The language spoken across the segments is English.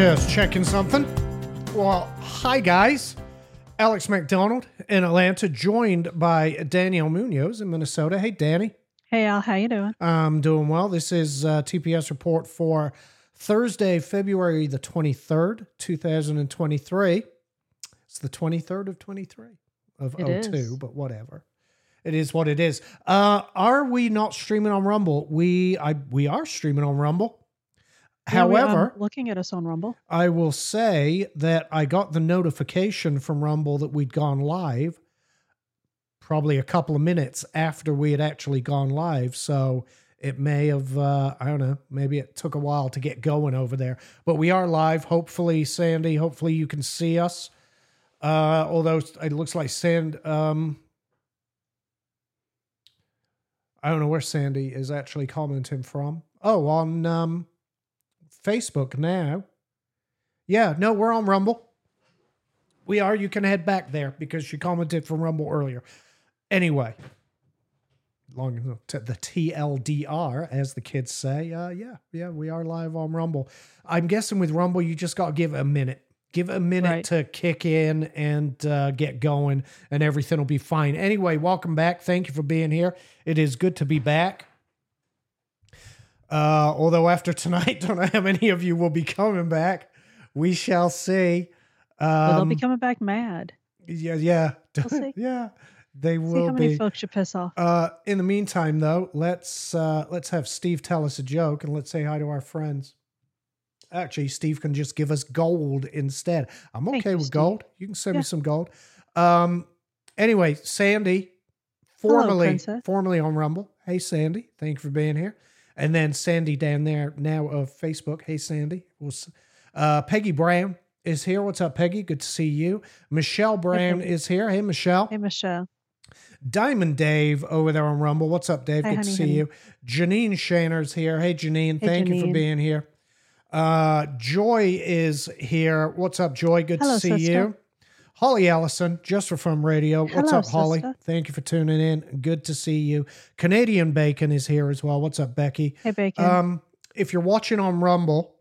Just checking something. Well, hi guys. Alex McDonald in Atlanta, joined by Danielle Munoz in Minnesota. Hey, Danny. Hey Al, how you doing? I'm doing well. This is uh, TPS report for Thursday, February the 23rd, 2023. It's the 23rd of 23 of It 02, is. but whatever. It is what it is. Uh, are we not streaming on Rumble? We I we are streaming on Rumble. Yeah, we- I'm However, looking at us on Rumble. I will say that I got the notification from Rumble that we'd gone live probably a couple of minutes after we had actually gone live. So it may have, uh, I don't know, maybe it took a while to get going over there. But we are live. Hopefully, Sandy, hopefully you can see us. Uh, although it looks like Sand, um, I don't know where Sandy is actually commenting from. Oh, on um, Facebook now. Yeah, no, we're on Rumble. We are. You can head back there because she commented from Rumble earlier. Anyway, long to the TLDR, as the kids say. Uh, yeah, yeah, we are live on Rumble. I'm guessing with Rumble, you just got to give it a minute. Give it a minute Right. to kick in and uh, get going, and everything will be fine. Anyway, welcome back. Thank you for being here. It is good to be back. Uh, although after tonight, don't know how many of you will be coming back. We shall see. But they'll Um, be coming back mad. yeah, yeah, We'll see. yeah. They See will how many be. folks you piss off. Uh, in the meantime, though, let's uh, let's have Steve tell us a joke and let's say hi to our friends. Actually, Steve can just give us gold instead. I'm Thank okay you, with Steve. gold. You can send me some gold. Um, anyway, Sandy, Hello, formerly princess. formerly on Rumble. Hey, Sandy, thank you for being here. And then Sandy down there now of Facebook. Hey, Sandy. Uh, Peggy Brown is here. What's up, Peggy? Good to see you. Michelle Brown is here. Hey, Michelle. Hey Michelle. Diamond Dave over there on Rumble. What's up, Dave? Hey, Good to see honey. you. Janine Shanner's here. Hey, Janine. Hey, Thank you for being here. Uh, Joy is here. What's up, Joy? Good Hello, to see sister. you. Holly Allison, just for fun radio. What's Hello, up, Holly? Thank you for tuning in. Good to see you. Canadian Bacon is here as well. What's up, Becky? Hey Bacon. Um, if you're watching on Rumble,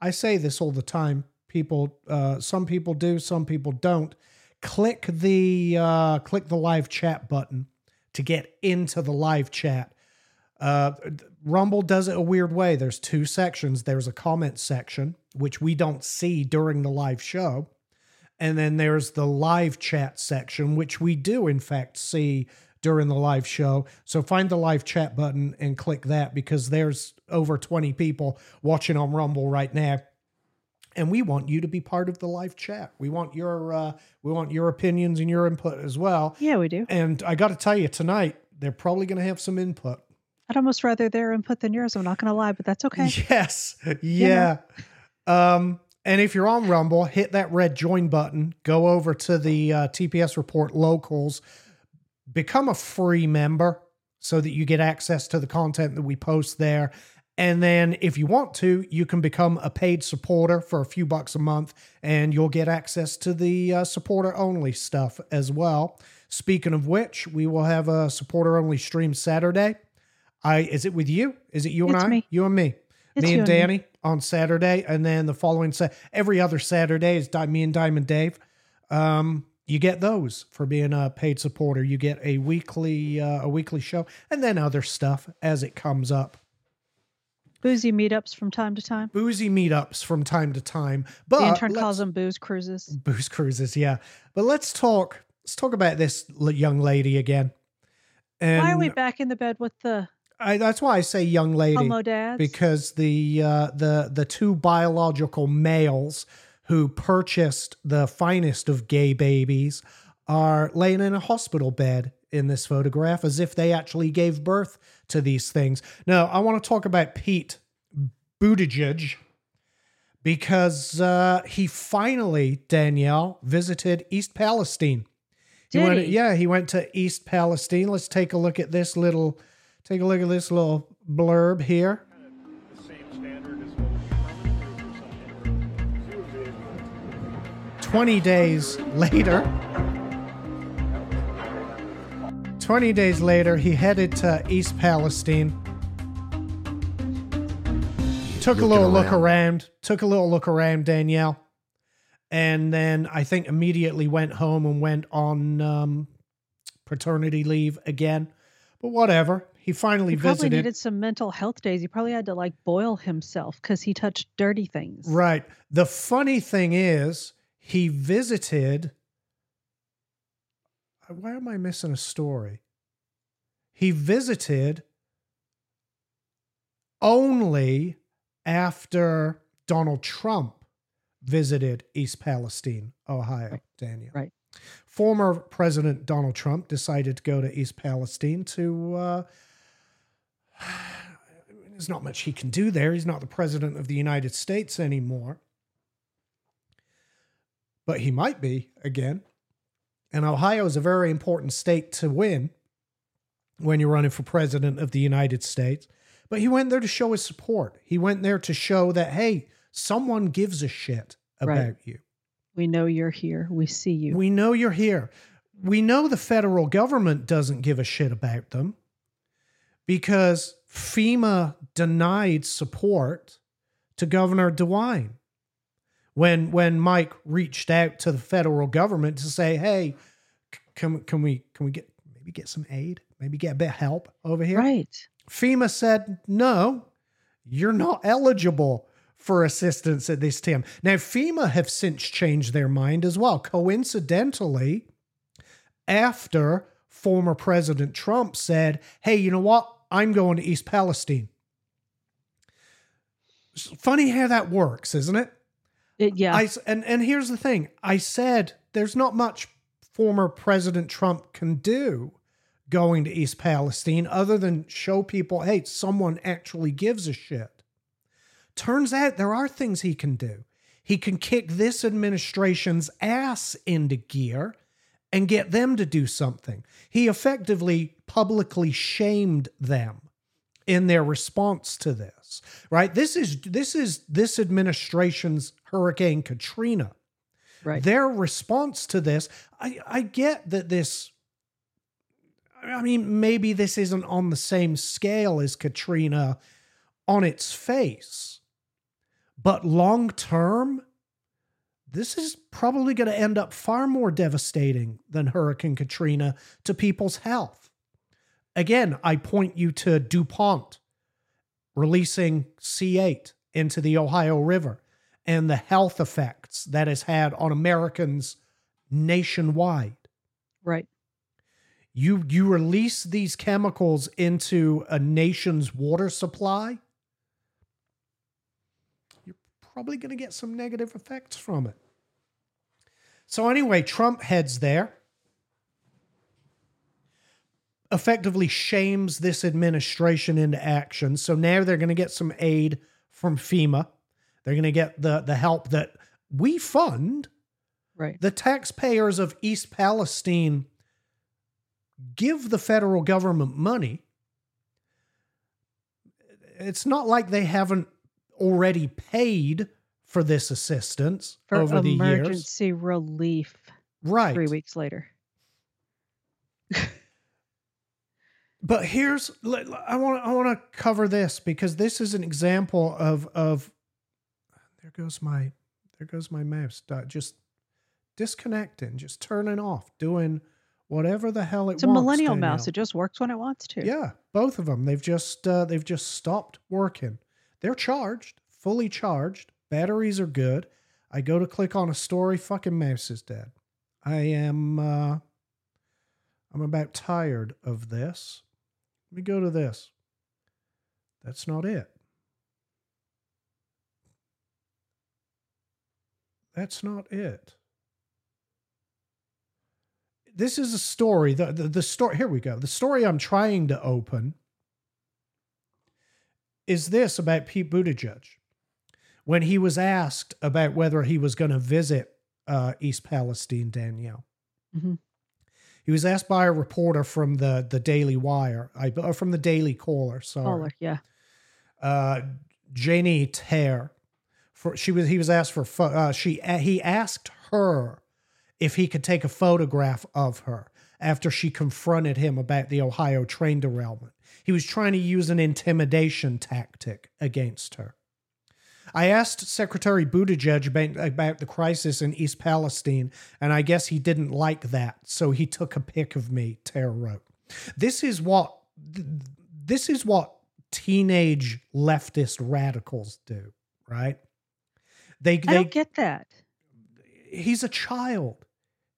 I say this all the time. People, uh, some people do, some people don't. Click the uh, click the live chat button to get into the live chat. Uh, Rumble does it a weird way. There's two sections. There's a comment section which we don't see during the live show, and then there's the live chat section which we do in fact see during the live show. So find the live chat button and click that because there's over 20 people watching on Rumble right now. And we want you to be part of the live chat. We want your uh, we want your opinions and your input as well. yeah, we do. And I got to tell you tonight, they're probably going to have some input. I'd almost rather their input than yours. I'm not gonna lie, but that's okay. Yes. Yeah. Um, and if you're on Rumble, hit that red join button, go over to the uh, TPS report locals, become a free member so that you get access to the content that we post there. And then if you want to, you can become a paid supporter for a few bucks a month and you'll get access to the uh, supporter only stuff as well. Speaking of which, we will have a supporter only stream Saturday. I is it with you? Is it you and I? me. You and me. It's me and. Danny on Saturday, and then the following sa- every other Saturday is Di- me and Diamond Dave. Um, you get those for being a paid supporter. You get a weekly uh, a weekly show, and then other stuff as it comes up. Boozy meetups from time to time. Boozy meetups from time to time, but the intern calls them booze cruises. booze cruises. Yeah, but let's talk. Let's talk about this young lady again. And Why are we back in the bed with the I, that's why I say young lady. because the uh, the the two biological males who purchased the finest of gay babies are laying in a hospital bed in this photograph as if they actually gave birth to these things. Now, I want to talk about Pete Buttigieg because uh, he finally Danielle visited East Palestine. Did went, he? Yeah, he went to East Palestine. Let's take a look at this little take a look at this little blurb here. the same standard as what the permanent group or something. 20 days later 20 days later he headed to east palestine took a Looking little look around. around, took a little look around Danielle, and then I think immediately went home and went on um, paternity leave again. But whatever. He finally visited. He probably visited. needed some mental health days. He probably had to like boil himself because he touched dirty things. Right. The funny thing is, he visited. uh, Why am I missing a story? He visited only after Donald Trump visited East Palestine, Ohio, Right. Daniel. Right. Former President Donald Trump decided to go to East Palestine to. Uh, there's not much he can do there. He's not the president of the United States anymore. But he might be again. And Ohio is a very important state to win when you're running for president of the United States. But he went there to show his support. He went there to show that, hey, someone gives a shit about Right. you. We know you're here. We see you. We know you're here. We know the federal government doesn't give a shit about them because FEMA denied support to Governor DeWine when when Mike reached out to the federal government to say, "Hey, can can we can we get maybe get some aid, maybe get a bit of help over here?" right. FEMA said, no, you're not eligible for assistance at this time. Now, FEMA have since changed their mind as well. Coincidentally, after former President Trump said, hey, you know what? I'm going to East Palestine. It's funny how that works, isn't it? It, yeah. I and and here's the thing. I said there's not much former President Trump can do going to East Palestine other than show people, hey, someone actually gives a shit. Turns out there are things he can do. He can kick this administration's ass into gear and get them to do something. He effectively publicly shamed them in their response to this. Right? This is this is this administration's Hurricane Katrina. right. Their response to this, I, I get that this, I mean, maybe this isn't on the same scale as Katrina on its face, but long term, this is probably going to end up far more devastating than Hurricane Katrina to people's health. Again, I point you to DuPont releasing C8 into the Ohio River and the health effects that has had on Americans nationwide. right. You you release these chemicals into a nation's water supply, probably going to get some negative effects from it. So anyway, Trump heads there. Effectively shames this administration into action. So now they're going to get some aid from FEMA. They're going to get the the help that we fund Right. the taxpayers of East Palestine give the federal government money. It's not like they haven't already paid for this assistance For over the years. emergency relief Right. three weeks later. But here's I want I want to cover this because this is an example of of there goes my there goes my mouse dot- just disconnecting, just turning off, doing whatever the hell it wants. It's a millennial mouse. It just works when it wants to. Yeah, both of them. They've just uh, they've just stopped working. They're charged, fully charged. Batteries are good. I go to click on a story. Fucking mouse is dead. I am. Uh, I'm about tired of this. Let me go to this. That's not it. That's not it. This is a story. The, the, the story, here we go. The story I'm trying to open is this about Pete Buttigieg. When he was asked about whether he was going to visit uh, East Palestine, Danielle, Mhm. he was asked by a reporter from the, the Daily Wire, I, or from the Daily Caller, sorry Caller, yeah. uh, Janie Taer. For she was he was asked for pho- uh, she he asked her if he could take a photograph of her after she confronted him about the Ohio train derailment. He was trying to use an intimidation tactic against her. I asked Secretary Buttigieg about, the crisis in East Palestine, and I guess he didn't like that, so he took a pic of me. Tara wrote, "This is what this is what teenage leftist radicals do, right? They I they don't get that. he's a child.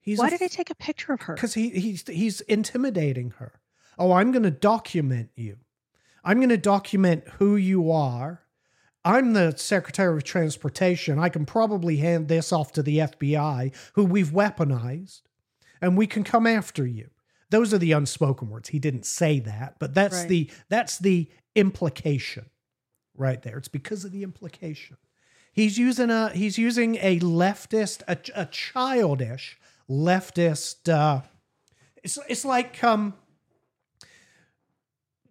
He's Why a did he take a picture of her? because he he's he's intimidating her. Oh, I'm going to document you. I'm going to document who you are. I'm the Secretary of Transportation. I can probably hand this off to the FBI, who we've weaponized, and we can come after you. Those are the unspoken words. He didn't say that, but that's Right. the that's the implication right there. It's because of the implication. He's using a he's using a leftist, a, a childish leftist. Uh, it's it's like um,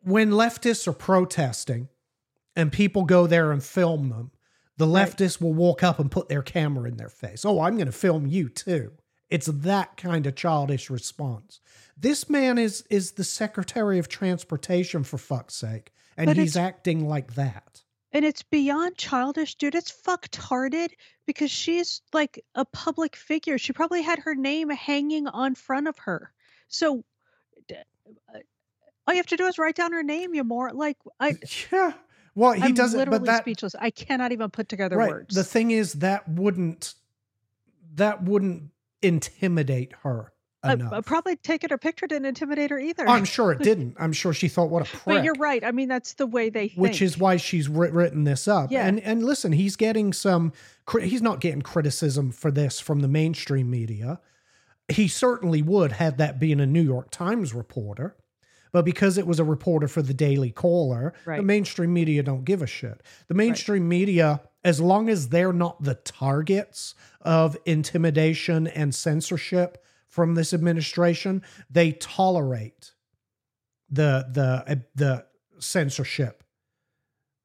when leftists are protesting, and people go there and film them. The Right. leftists will walk up and put their camera in their face. Oh, I'm going to film you too. It's that kind of childish response. This man is is the Secretary of Transportation for fuck's sake, and But he's acting like that. And it's beyond childish, dude. It's fucked fucktarded because she's like a public figure. She probably had her name hanging on front of her. So uh, all you have to do is write down her name. You more like I. Yeah. Well, he I'm doesn't. literally But that speechless. I cannot even put together right. words. The thing is that wouldn't that wouldn't intimidate her Uh, enough. uh, probably taking her picture didn't intimidate her either. I'm sure it didn't. I'm sure she thought, "What a prick." but you're right. I mean, that's the way they think. which is why she's writ- written this up. Yeah. And and listen, he's getting some. He's not getting criticism for this from the mainstream media. He certainly would had that been a New York Times reporter, but because it was a reporter for the Daily Caller, the mainstream media don't give a shit. The mainstream media, as long as they're not the targets of intimidation and censorship from this administration, they tolerate the the uh, the censorship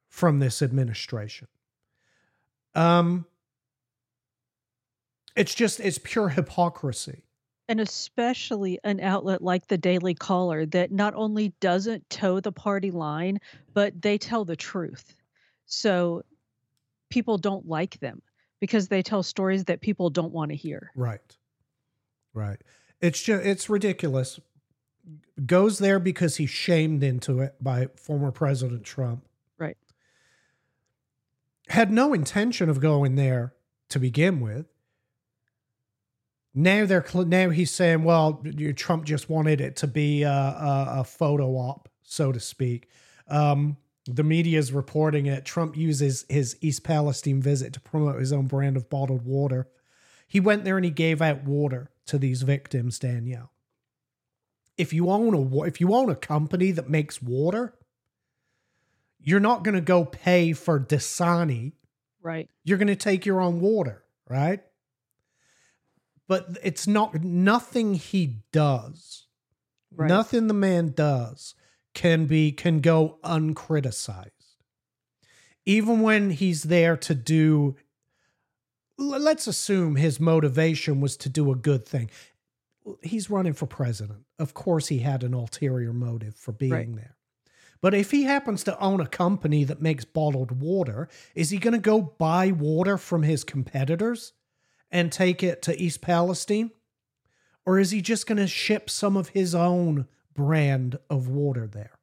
from this administration. Um it's just it's pure hypocrisy. And especially an outlet like the Daily Caller that not only doesn't toe the party line, but they tell the truth. So people don't like them because they tell stories that people don't want to hear. Right. Right. It's just it's ridiculous. Goes there because he's shamed into it by former President Trump. Right. Had no intention of going there to begin with. Now they're cl- now he's saying, well, you- Trump just wanted it to be a, a, a photo op, so to speak. Um, the media is reporting it. Trump uses his East Palestine visit to promote his own brand of bottled water. He went there and he gave out water to these victims, Danielle. If you own a if you own a company that makes water, you're not going to go pay for Dasani. Right. You're going to take your own water, right? But it's not nothing he does. Right. Nothing the man does can be can go uncriticized. Even when he's there to do let's assume his motivation was to do a good thing. He's running for president. Of course he had an ulterior motive for being Right. there. But if he happens to own a company that makes bottled water, is he going to go buy water from his competitors and take it to East Palestine? Or is he just going to ship some of his own brand of water there?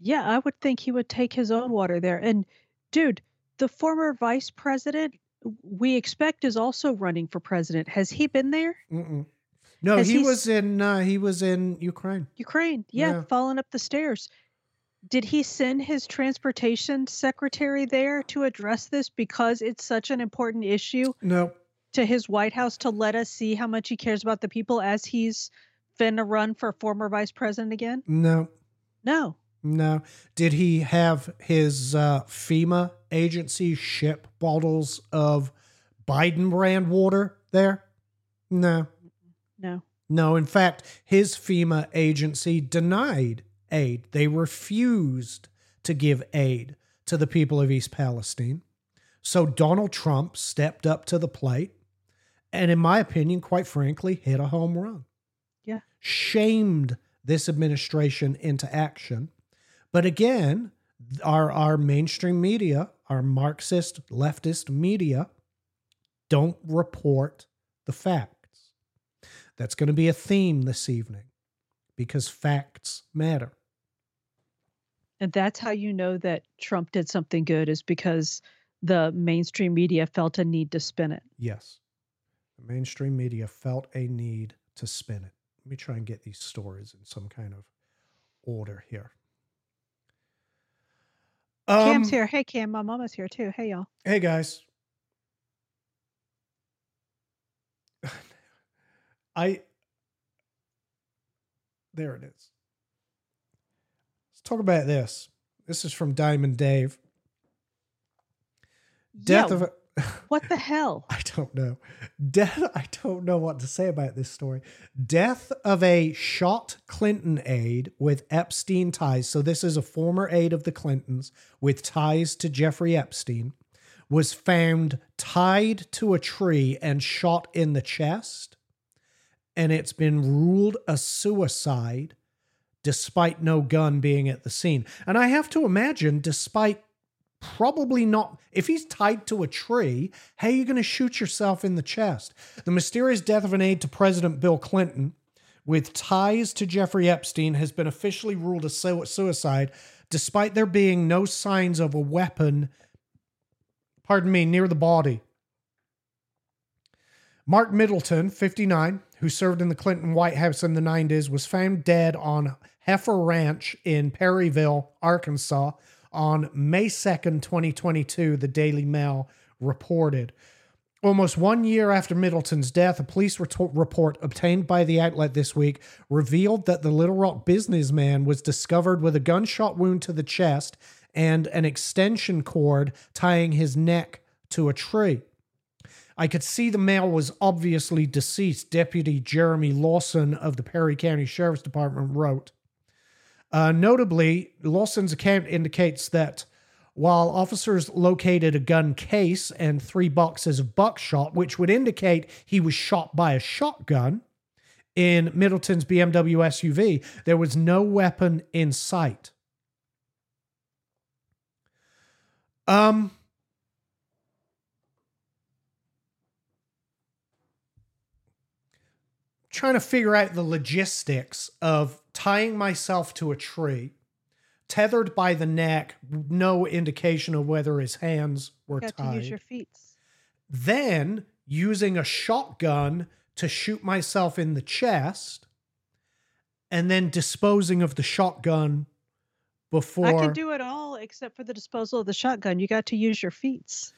Yeah, I would think he would take his own water there. And dude, the former vice president we expect is also running for president. Has he been there? Mm-mm. No, Has he he was in uh, he was in Ukraine. Ukraine. Yeah, Yeah. falling up the stairs. Did he send his transportation secretary there to address this because it's such an important issue No, to his White House to let us see how much he cares about the people as he's finna run for former vice president again? no, No. no. Did he have his uh, FEMA agency ship bottles of Biden brand water there? No. No. No, in fact, his FEMA agency denied aid. They refused to give aid to the people of East Palestine. So Donald Trump stepped up to the plate and, in my opinion, quite frankly, hit a home run. Yeah. Shamed this administration into action. But again, our our mainstream media, our Marxist leftist media, don't report the facts. That's going to be a theme this evening because facts matter. And that's how you know that Trump did something good is because the mainstream media felt a need to spin it. Yes. The mainstream media felt a need to spin it. Let me try and get these stories in some kind of order here. Cam's Um, here. Hey, Cam. My mama's here too. Hey, y'all. Hey guys. I there it is. Let's talk about this. This is from Diamond Dave. Death yeah, of a what the hell? I don't know. Death I don't know what to say about this story. Death of a shot Clinton aide with Epstein ties. So this is a former aide of the Clintons with ties to Jeffrey Epstein was found tied to a tree and shot in the chest and it's been ruled a suicide despite no gun being at the scene. And I have to imagine despite probably not. If he's tied to a tree, how are you going to shoot yourself in the chest? The mysterious death of an aide to President Bill Clinton with ties to Jeffrey Epstein has been officially ruled a suicide, despite there being no signs of a weapon, pardon me, near the body. Mark Middleton, 59, who served in the Clinton White House in the 90s, was found dead on Heifer Ranch in Perryville, Arkansas on May 2nd, 2022, the Daily Mail reported. Almost one year after Middleton's death, a police report obtained by the outlet this week revealed that the Little Rock businessman was discovered with a gunshot wound to the chest and an extension cord tying his neck to a tree. I could see the male was obviously deceased, Deputy Jeremy Lawson of the Perry County Sheriff's Department wrote. Uh, notably, Lawson's account indicates that while officers located a gun case and three boxes of buckshot, which would indicate he was shot by a shotgun in Middleton's BMW SUV, there was no weapon in sight. Um, trying to figure out the logistics of tying myself to a tree, tethered by the neck, no indication of whether his hands were Got tied. to use your feet. then using a shotgun to shoot myself in the chest, and then disposing of the shotgun before. I can do it all except for the disposal of the shotgun. You got to use your feet.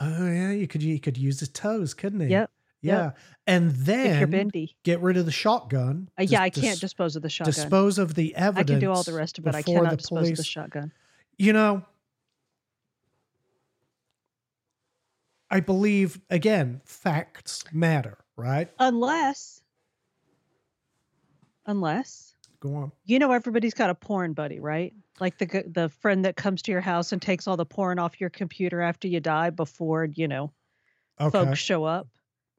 oh yeah, you could you could use his toes, couldn't he? Yep. Yeah, and If you're then get rid of the shotgun. Uh, yeah, I can't dispose of the shotgun. dispose of the evidence. I can do all the rest of it. I cannot dispose of the shotgun. You know, I believe again, facts matter, right? Unless, unless Go on. you know everybody's got a porn buddy, right? Like the the friend that comes to your house and takes all the porn off your computer after you die before you know Okay. folks show up.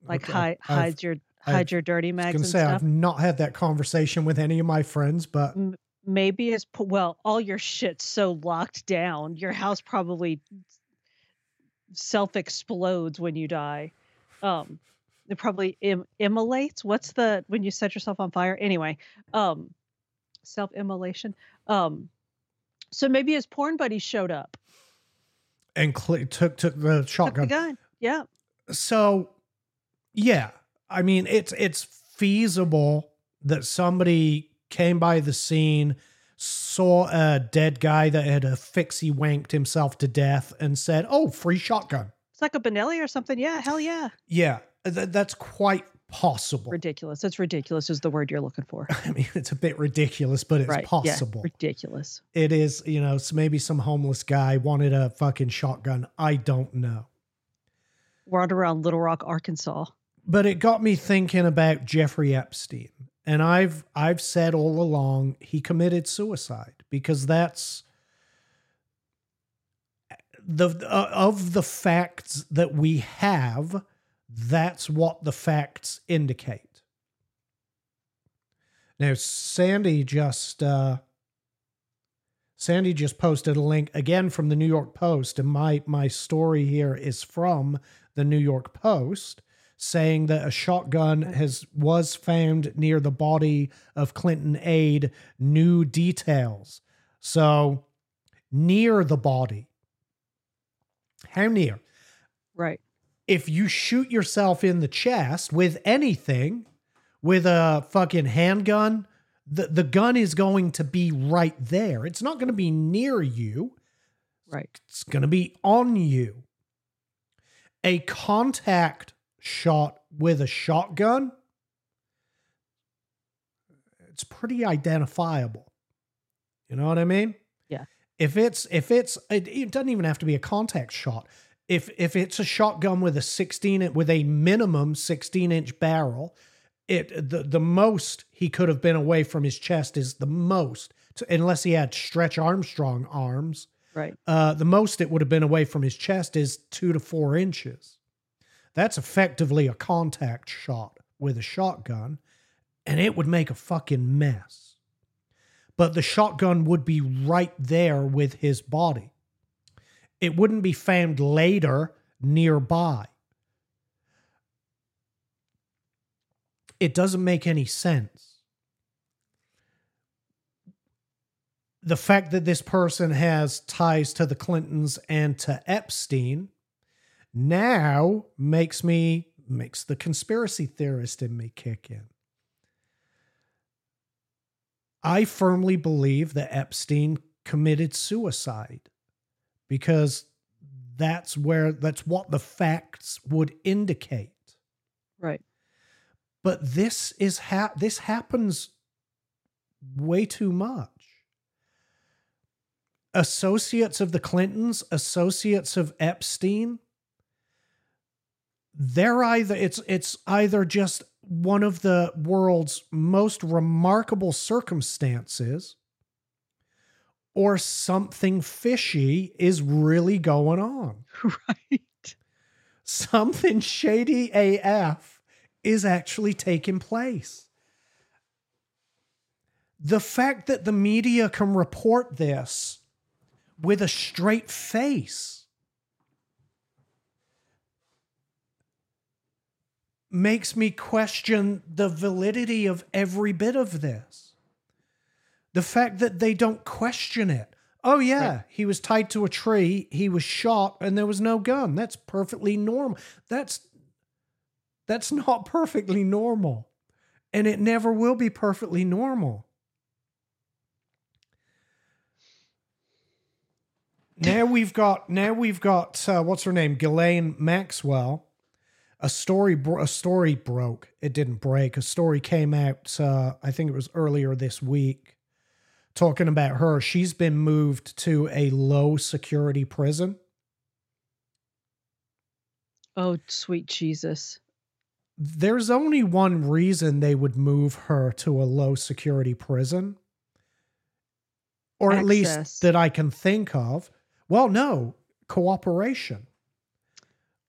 Like Okay. hi, I've- your I've- hide your dirty I was mags gonna and say stuff. I've not had that conversation with any of my friends, but Maybe it's well, all your shit's so locked down. Your house probably self explodes when you die. Um, it probably Im- immolates. What's the when you set yourself on fire? Anyway, um, self immolation. Um, so maybe his porn buddy showed up. and cl- took took the Took the shotgun. gun. Yeah. So, yeah, I mean it's it's feasible that somebody came by the scene, saw a dead guy that had a fixie wanked himself to death, and said, "Oh, free shotgun." It's like a Benelli or something. Yeah. Hell yeah. Yeah, th- that's quite possible. Ridiculous. It's ridiculous is the word you're looking for. I mean, it's a bit ridiculous, but it's right. possible. Yeah. Ridiculous. It is, you know, so maybe some homeless guy wanted a fucking shotgun. I don't know. We're around Little Rock, Arkansas. But it got me thinking about Jeffrey Epstein. And I've I've said all along he committed suicide because that's the uh, of the facts that we have that's what the facts indicate. Now Sandy just uh Sandy just posted a link again from the New York Post, and my my story here is from the New York Post saying that a shotgun has was found near the body of Clinton aide. New details. So near the body. How near? Right. If you shoot yourself in the chest with anything, with a fucking handgun, the, the gun is going to be right there. It's not going to be near you. Right. It's going to be on you. A contact shot with a shotgun, it's pretty identifiable. You know what I mean? Yeah. If it's if it's it, it doesn't even have to be a contact shot. If if it's a shotgun with a 16 with a minimum 16 inch barrel, it the the most he could have been away from his chest is the most to, unless he had Stretch Armstrong arms. Right. Uh, the most it would have been away from his chest is two to four inches. That's effectively a contact shot with a shotgun, and it would make a fucking mess. But the shotgun would be right there with his body. It wouldn't be found later nearby. It doesn't make any sense. The fact that this person has ties to the Clintons and to Epstein now makes me makes the conspiracy theorist in me kick in. I firmly believe that Epstein committed suicide because that's where that's what the facts would indicate. Right. But this is ha- this happens way too much. Associates of the Clintons, associates of Epstein, they're either it's it's either just one of the world's most remarkable circumstances or something fishy is really going on. Right. Something shady AF is actually taking place. The fact that the media can report this with a straight face makes me question the validity of every bit of this. The fact that they don't question it. Oh, yeah, Right. he was tied to a tree, he was shot, and there was no gun. That's perfectly normal. That's that's not perfectly normal. And it never will be perfectly normal. Now we've got now we've got uh, what's her name, Ghislaine Maxwell. A story bro- a story broke. It didn't break. A story came out. Uh, I think it was earlier this week, talking about her. She's been moved to a low security prison. Oh, sweet Jesus. There's only one reason they would move her to a low security prison, or at Access. least that I can think of. Well, no, cooperation.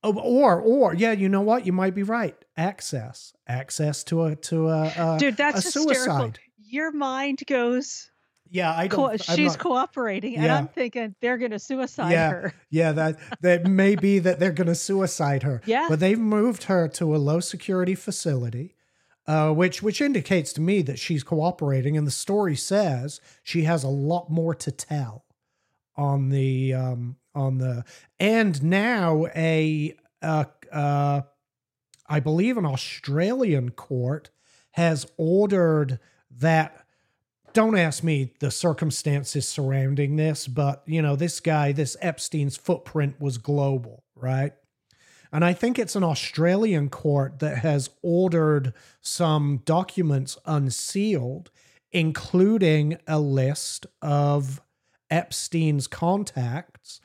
Oh, Or, or, yeah, you know what? You might be right. Access, access to a to a, a Dude, that's a hysterical. suicide. Your mind goes, Yeah, I don't. I'm she's not- cooperating, and I'm thinking they're going to suicide Yeah. her. Yeah, that that may be that they're going to suicide her. Yeah. but they've moved her to a low security facility, uh, which which indicates to me that she's cooperating. And the story says she has a lot more to tell on the um, on the and now a uh, uh, I believe an Australian court has ordered that don't ask me the circumstances surrounding this, but you know, this guy, this Epstein's footprint was global, right? And I think it's an Australian court that has ordered some documents unsealed, including a list of Epstein's contacts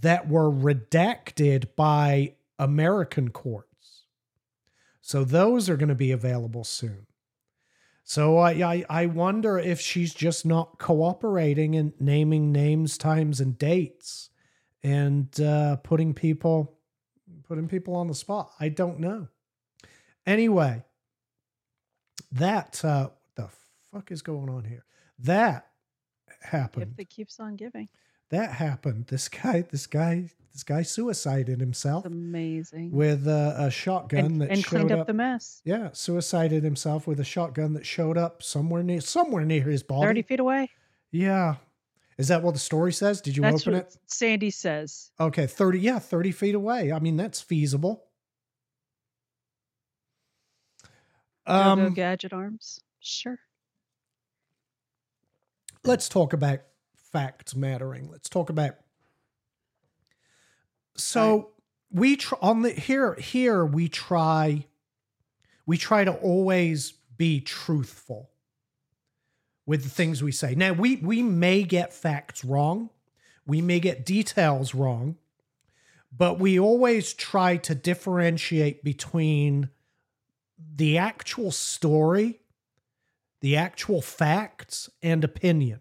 that were redacted by American courts. So those are going to be available soon. So I, I I wonder if she's just not cooperating and naming names, times, and dates, and uh, putting people putting people on the spot. I don't know. Anyway, that uh, what the fuck is going on here? That happened. If it keeps on giving. that happened. This guy, this guy, this guy suicided himself It's amazing. with a, a shotgun and that and cleaned up, up. the mess. yeah, suicided himself with a shotgun that showed up somewhere near somewhere near his body. 30 feet away. Yeah. Is that what the story says? Did you That's open it? Sandy says. Okay, 30, yeah, 30 feet away. I mean, that's feasible. Go Um, gadget arms. Sure. Let's talk about facts mattering. Let's talk about so we try on the here here we try we try to always be truthful with the things we say. Now we we may get facts wrong. We may get details wrong, but we always try to differentiate between the actual story, the actual facts, and opinion.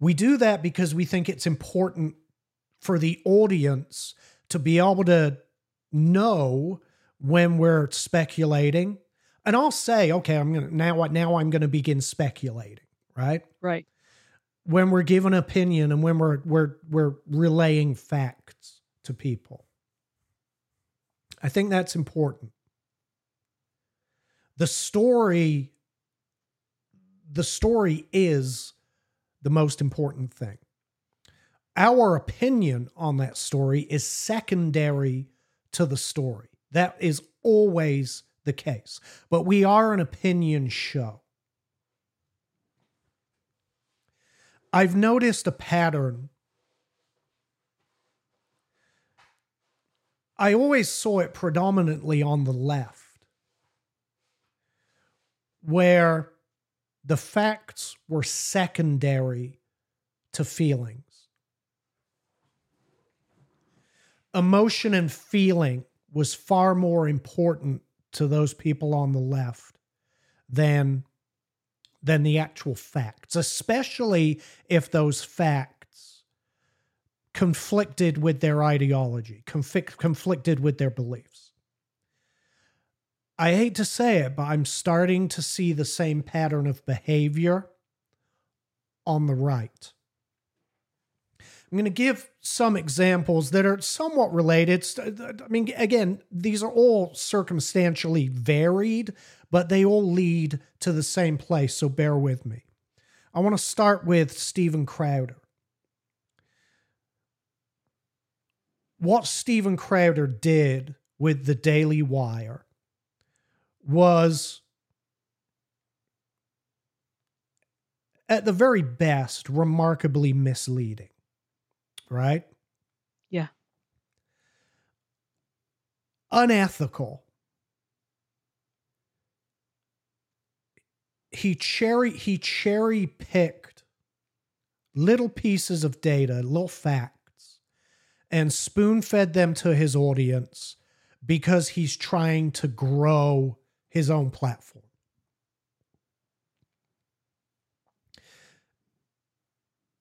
We do that because we think it's important for the audience to be able to know when we're speculating. And I'll say, okay, I'm gonna now now I'm gonna begin speculating, right? Right. when we're giving opinion and when we're we're we're relaying facts to people. I think that's important. The story the story is the most important thing. Our opinion on that story is secondary to the story. That is always the case. But we are an opinion show. I've noticed a pattern. I always saw it predominantly on the left, where the facts were secondary to feelings. Emotion and feeling was far more important to those people on the left than than the actual facts, especially if those facts conflicted with their ideology, conflict, conflicted with their beliefs. I hate to say it, but I'm starting to see the same pattern of behavior on the right. I'm going to give some examples that are somewhat related. Uh, I mean, again, these are all circumstantially varied, but they all lead to the same place, so bear with me. I want to start with Steven Crowder. What Steven Crowder did with the Daily Wire was, at the very best, remarkably misleading, right? Yeah. Unethical. he cherry he cherry picked little pieces of data, little facts, and spoon fed them to his audience because he's trying to grow his own platform.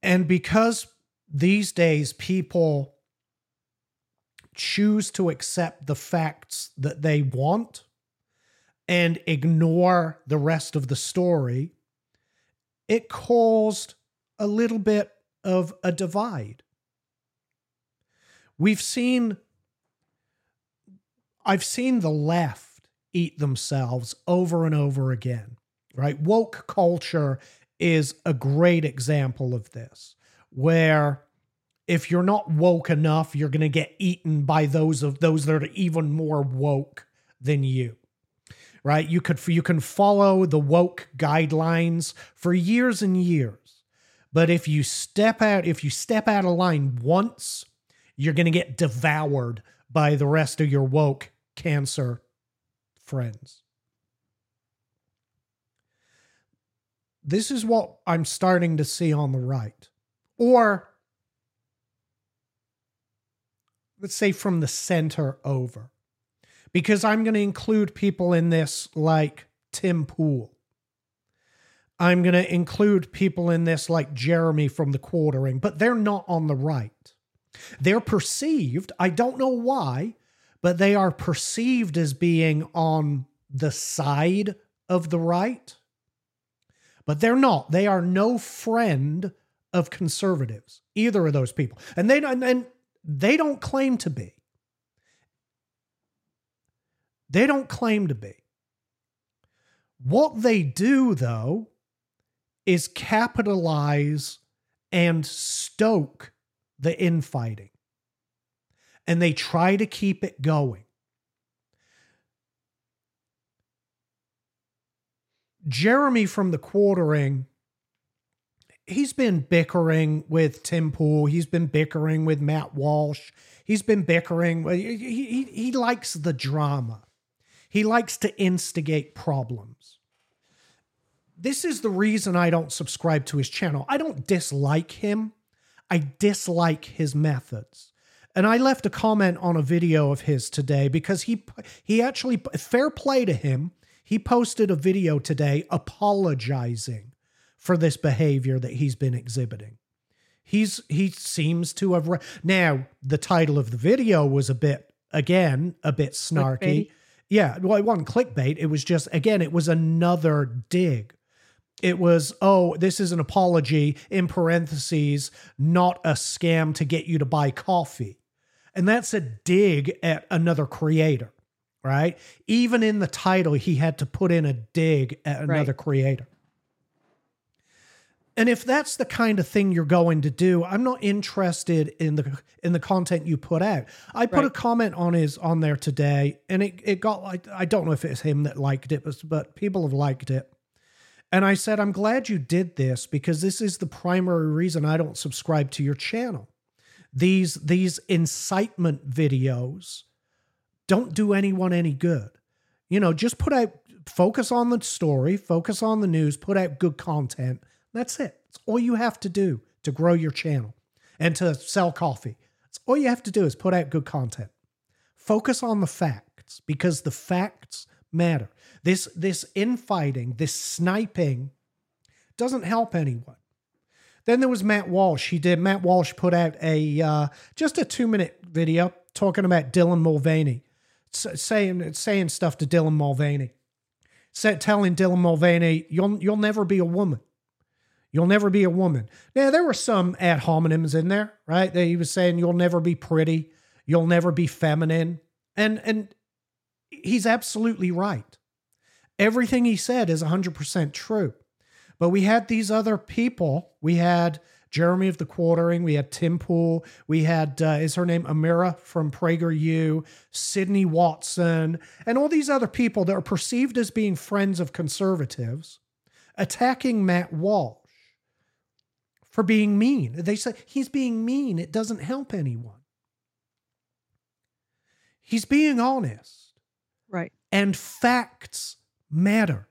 And because these days people choose to accept the facts that they want and ignore the rest of the story, it caused a little bit of a divide. We've seen, I've seen the left eat themselves over and over again, right? Woke culture is a great example of this, where if you're not woke enough, you're going to get eaten by those of those that are even more woke than you right? You could you can follow the woke guidelines for years and years. But if you step out if you step out of line once, you're going to get devoured by the rest of your woke cancer friends. This is what I'm starting to see on the right. Or let's say from the center over because I'm going to include people in this like Tim Pool. I'm going to include people in this like Jeremy from the quartering, but they're not on the right. They're perceived, I don't know why, but they are perceived as being on the side of the right. but they're not. They are no friend of conservatives, either of those people. And they don't and they don't claim to be. They don't claim to be. What they do, though, is capitalize and stoke the infighting. And they try to keep it going. Jeremy from the quartering, he's been bickering with Tim Pool. He's been bickering with Matt Walsh. He's been bickering. He, he, he likes the drama. He likes to instigate problems. This is the reason I don't subscribe to his channel. I don't dislike him, I dislike his methods. And I left a comment on a video of his today because he he actually fair play to him. He posted a video today apologizing for this behavior that he's been exhibiting. He's he seems to have re- now the title of the video was a bit again a bit snarky. Clickbaity. Yeah, well, it wasn't clickbait. It was just again, it was another dig. It was, oh, this is an apology in parentheses, not a scam to get you to buy coffee. And that's a dig at another creator, right? Even in the title, he had to put in a dig at another Right. creator. And if that's the kind of thing you're going to do, I'm not interested in the in the content you put out. I put a comment on his on there today, and it it got like I don't know if it's him that liked it, but people have liked it. And I said, I'm glad you did this because this is the primary reason I don't subscribe to your channel. These these incitement videos don't do anyone any good. You know, just put out focus on the story, focus on the news, put out good content. That's it. That's all you have to do to grow your channel and to sell coffee. That's all you have to do is put out good content. Focus on the facts because the facts matter. This this infighting, this sniping doesn't help anyone. Then there was Matt Walsh. He did. Matt Walsh put out a uh, just a two minute video talking about Dylan Mulvaney, saying saying stuff to Dylan Mulvaney, Sa telling Dylan Mulvaney, "You'll you'll never be a woman. You'll never be a woman." Now there were some ad hominems in there, right? That he was saying, "You'll never be pretty. You'll never be feminine," and and he's absolutely right. Everything he said is 100% true. But we had these other people. We had Jeremy of the Quartering. We had Tim Pool. We had, uh, is her name Amira from PragerU, Sydney Watson, and all these other people that are perceived as being friends of conservatives attacking Matt Walsh for being mean. They say he's being mean. It doesn't help anyone. He's being honest Right. and facts matter.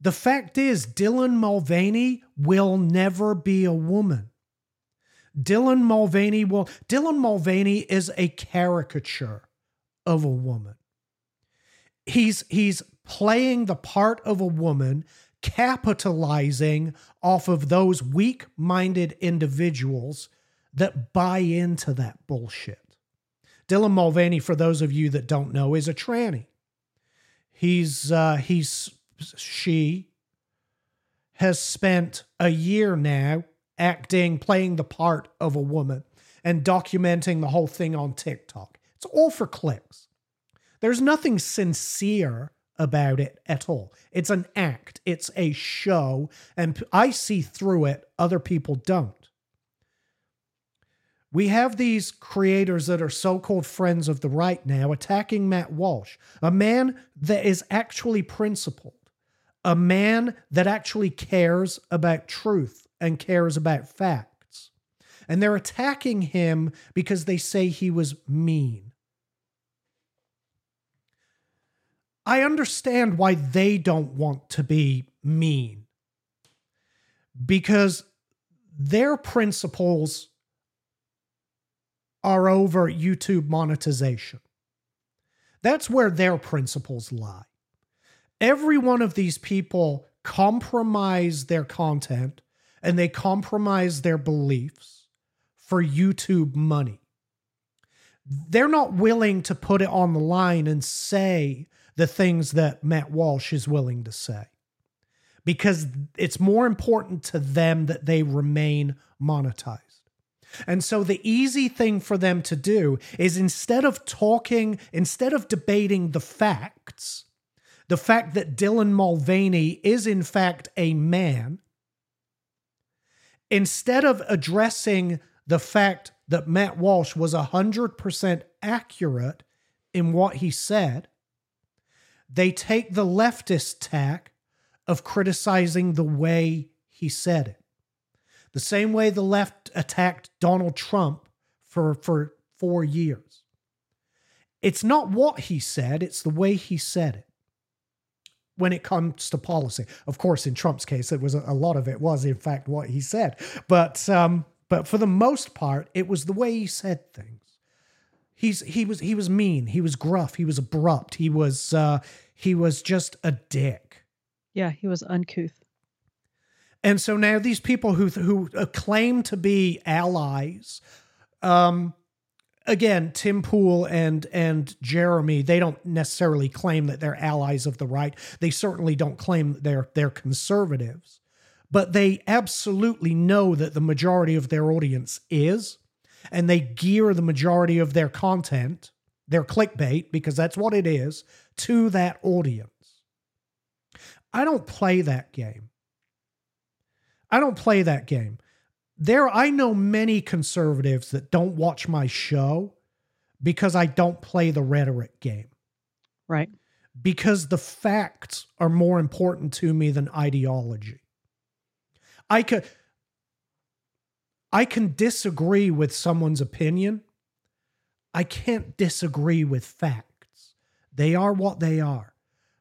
The fact is, Dylan Mulvaney will never be a woman. Dylan Mulvaney will, Dylan Mulvaney is a caricature of a woman. He's, he's playing the part of a woman, capitalizing off of those weak minded individuals that buy into that bullshit. Dylan Mulvaney, for those of you that don't know, is a tranny. He's uh, he's she has spent a year now acting, playing the part of a woman, and documenting the whole thing on TikTok. It's all for clicks. There's nothing sincere about it at all. It's an act. It's a show, and I see through it. Other people don't. We have these creators that are so called friends of the right now attacking Matt Walsh, a man that is actually principled, a man that actually cares about truth and cares about facts. And they're attacking him because they say he was mean. I understand why they don't want to be mean because their principles are over YouTube monetization. That's where their principles lie. Every one of these people compromise their content and they compromise their beliefs for YouTube money. They're not willing to put it on the line and say the things that Matt Walsh is willing to say because it's more important to them that they remain monetized. And so the easy thing for them to do is instead of talking, instead of debating the facts, the fact that Dylan Mulvaney is in fact a man, instead of addressing the fact that Matt Walsh was 100% accurate in what he said, they take the leftist tack of criticizing the way he said it. The same way the left attacked Donald Trump for, for four years. It's not what he said, it's the way he said it when it comes to policy. Of course, in Trump's case, it was a, a lot of it was in fact what he said, but um, but for the most part, it was the way he said things. He's he was he was mean, he was gruff, he was abrupt, he was uh, he was just a dick. Yeah, he was uncouth. And so now these people who who claim to be allies, um, again, Tim Pool and and Jeremy, they don't necessarily claim that they're allies of the right. They certainly don't claim that they're they're conservatives, but they absolutely know that the majority of their audience is, and they gear the majority of their content, their clickbait, because that's what it is, to that audience. I don't play that game. I don't play that game. There, I know many conservatives that don't watch my show because I don't play the rhetoric game. Right. Because the facts are more important to me than ideology. I could I can disagree with someone's opinion. I can't disagree with facts. They are what they are.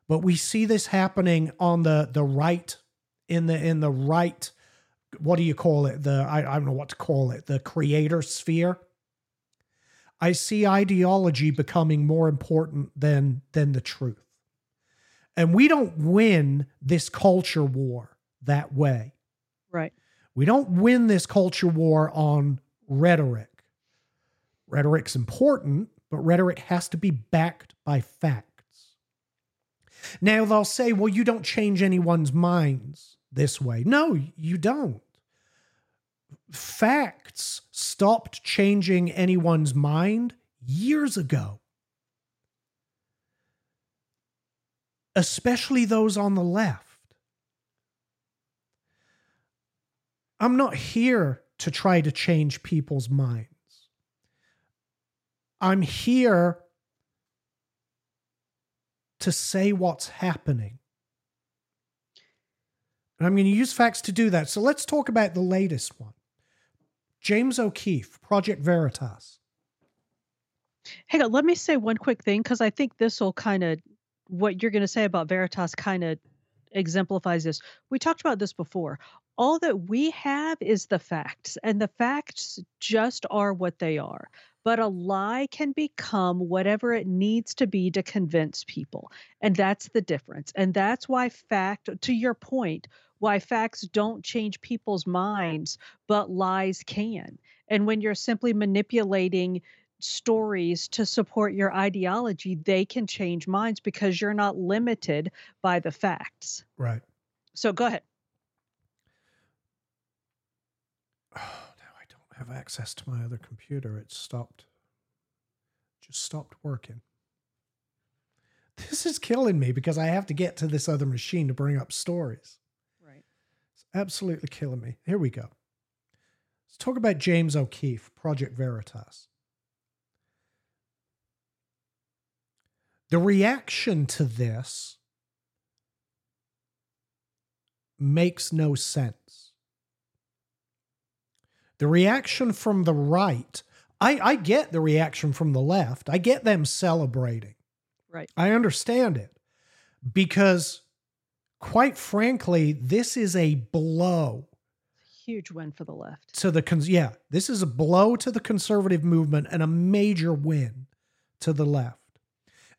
But we see this happening on the the right in the in the right what do you call it? The I, I don't know what to call it, the creator sphere. I see ideology becoming more important than than the truth. And we don't win this culture war that way. Right. We don't win this culture war on rhetoric. Rhetoric's important, but rhetoric has to be backed by facts. Now they'll say, well, you don't change anyone's minds this way. No, you don't. Facts stopped changing anyone's mind years ago. Especially those on the left. I'm not here to try to change people's minds. I'm here to say what's happening. And I'm going to use facts to do that. So let's talk about the latest one James O'Keefe, Project Veritas. Hang on, let me say one quick thing because I think this will kind of what you're going to say about Veritas kind of exemplifies this. We talked about this before. All that we have is the facts, and the facts just are what they are. But a lie can become whatever it needs to be to convince people. And that's the difference. And that's why fact, to your point, why facts don't change people's minds, but lies can. And when you're simply manipulating stories to support your ideology, they can change minds because you're not limited by the facts. Right. So go ahead. Oh, now I don't have access to my other computer. It stopped. Just stopped working. This is killing me because I have to get to this other machine to bring up stories. Absolutely killing me. Here we go. Let's talk about James O'Keefe, Project Veritas. The reaction to this makes no sense. The reaction from the right, I, I get the reaction from the left. I get them celebrating. Right. I understand it because, quite frankly, this is a blow. Huge win for the left. to the cons- yeah this is a blow to the conservative movement and a major win to the left.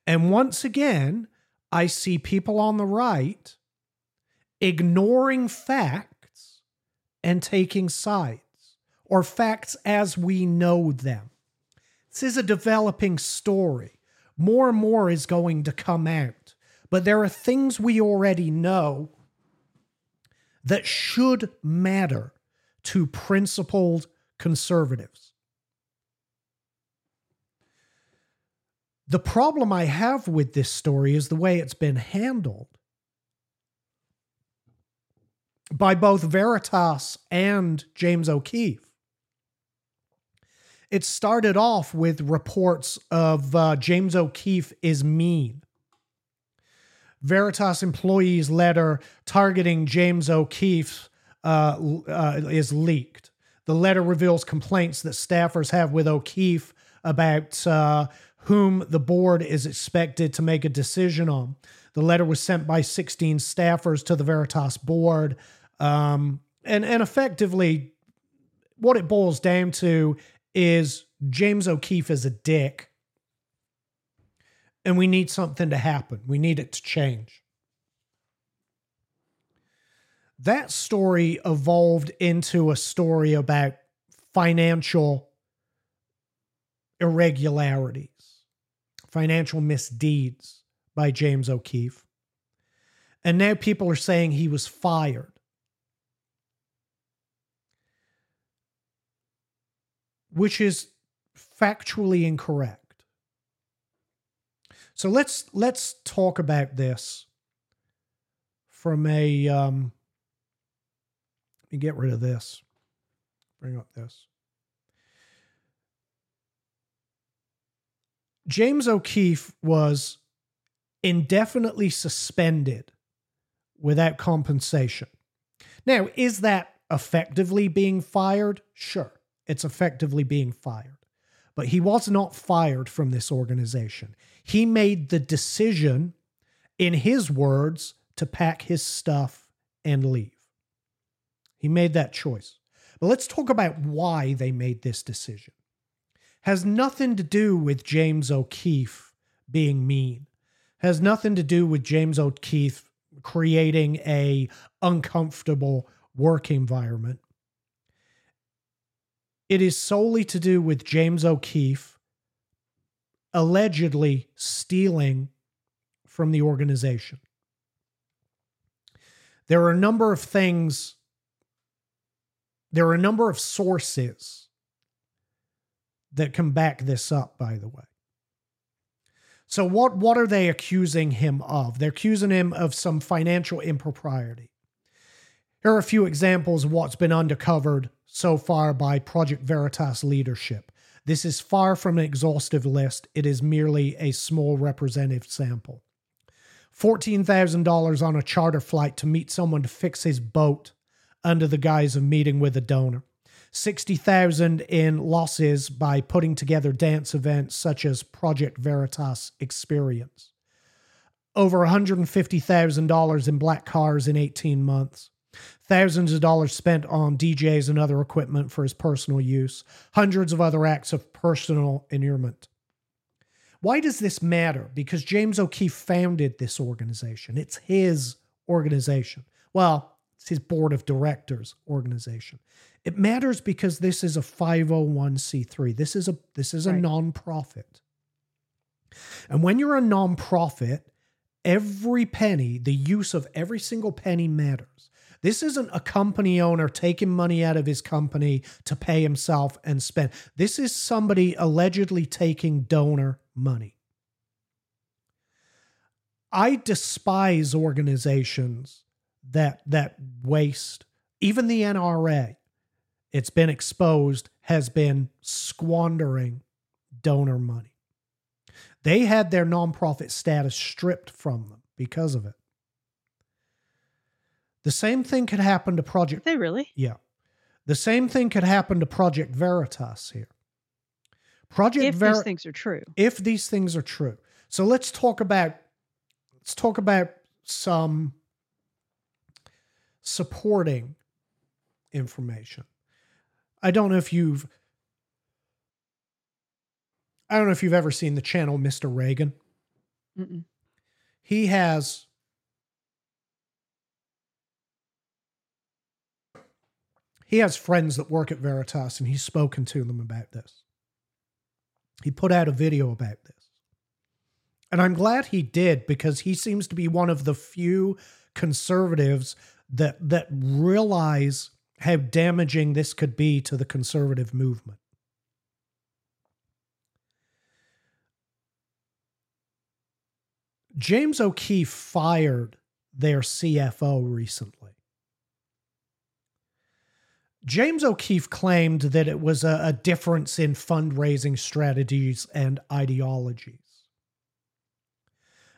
And once again i see people on the right ignoring facts and taking sides or facts as we know them. This is a developing story. More and more is going to come out but there are things we already know that should matter to principled conservatives. The problem I have with this story is the way it's been handled by both Veritas and James O'Keefe. It started off with reports of uh, James O'Keefe is mean. Veritas employees' letter targeting James O'Keefe uh, uh, is leaked. The letter reveals complaints that staffers have with O'Keefe about uh, whom the board is expected to make a decision on. The letter was sent by 16 staffers to the Veritas board. Um, and, and effectively, what it boils down to is James O'Keefe is a dick. And we need something to happen. We need it to change. That story evolved into a story about financial irregularities Financial Misdeeds by James O'Keefe. And now people are saying he was fired. Which is factually incorrect. So let's let's talk about this from a um let me get rid of this. Bring up this. James O'Keefe was indefinitely suspended without compensation. Now, is that effectively being fired? Sure, it's effectively being fired. But he was not fired from this organization. He made the decision, in his words, to pack his stuff and leave. He made that choice. But let's talk about why they made this decision has nothing to do with James O'Keefe being mean. Has nothing to do with James O'Keefe creating a uncomfortable work environment. It is solely to do with James O'Keefe allegedly stealing from the organization. There are a number of things, there are a number of sources that can back this up, by the way. So what what are they accusing him of? They're accusing him of some financial impropriety. Here are a few examples of what's been uncovered so far by Project Veritas leadership. This is far from an exhaustive list. It is merely a small representative sample. $14,000 on a charter flight to meet someone to fix his boat under the guise of meeting with a donor. 60,000 in losses by putting together dance events such as Project Veritas Experience. Over $150,000 in black cars in 18 months. Thousands of dollars spent on DJs and other equipment for his personal use. Hundreds of other acts of personal inurement. Why does this matter? Because James O'Keefe founded this organization. It's his organization. Well, it's his board of directors organization. It matters because this is a 501c3. This is a this is a right. nonprofit. And when you're a nonprofit, every penny, the use of every single penny matters. This isn't a company owner taking money out of his company to pay himself and spend. This is somebody allegedly taking donor money. I despise organizations that that waste, even the NRA it's been exposed, has been squandering donor money. They had their nonprofit status stripped from them because of it. The same thing could happen to Project. They really? Yeah. The same thing could happen to Project Veritas here. Project if Ver- these things are true. If these things are true. So let's talk about let's talk about some supporting information. I don't know if you've I don't know if you've ever seen the channel Mr. Reagan. Mm-mm. He has he has friends that work at Veritas and he's spoken to them about this. He put out a video about this. And I'm glad he did because he seems to be one of the few conservatives that that realize how damaging this could be to the conservative movement. James O'Keefe fired their CFO recently. James O'Keefe claimed that it was a, a, difference in fundraising strategies and ideologies.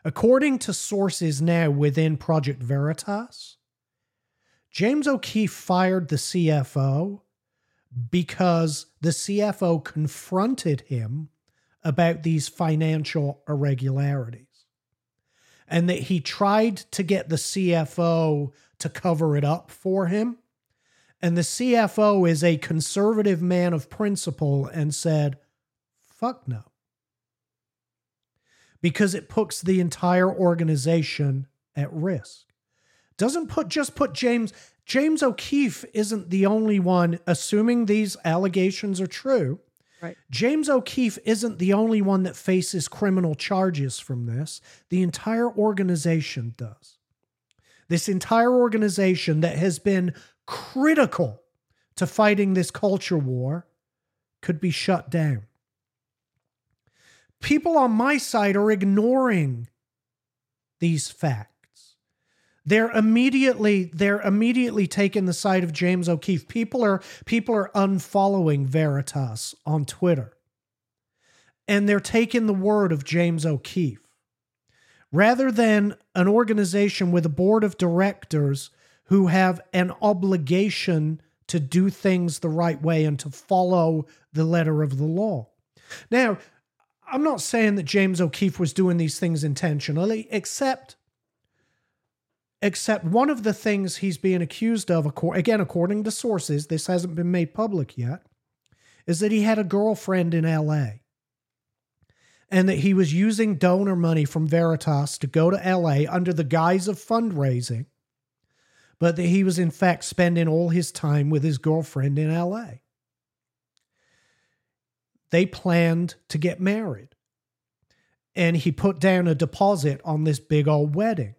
According to sources now within Project Veritas, James O'Keefe fired the CFO because the CFO confronted him about these financial irregularities and that he tried to get the CFO to cover it up for him. And the CFO is a conservative man of principle and said, fuck no. Because it puts the entire organization at risk. Doesn't put just put James James O'Keefe isn't the only one assuming these allegations are true Right. James O'Keefe isn't the only one that faces criminal charges from this. The entire organization does. This entire organization that has been critical to fighting this culture war could be shut down. People on my side are ignoring these facts they're immediately they're immediately taking the side of James O'Keefe. People are people are unfollowing Veritas on Twitter. And they're taking the word of James O'Keefe. Rather than an organization with a board of directors who have an obligation to do things the right way and to follow the letter of the law. Now, I'm not saying that James O'Keefe was doing these things intentionally, except except one of the things he's being accused of, again, according to sources, this hasn't been made public yet, is that he had a girlfriend in LA and that he was using donor money from Veritas to go to LA under the guise of fundraising, but that he was in fact spending all his time with his girlfriend in LA. They planned to get married, and he put down a deposit on this big old wedding.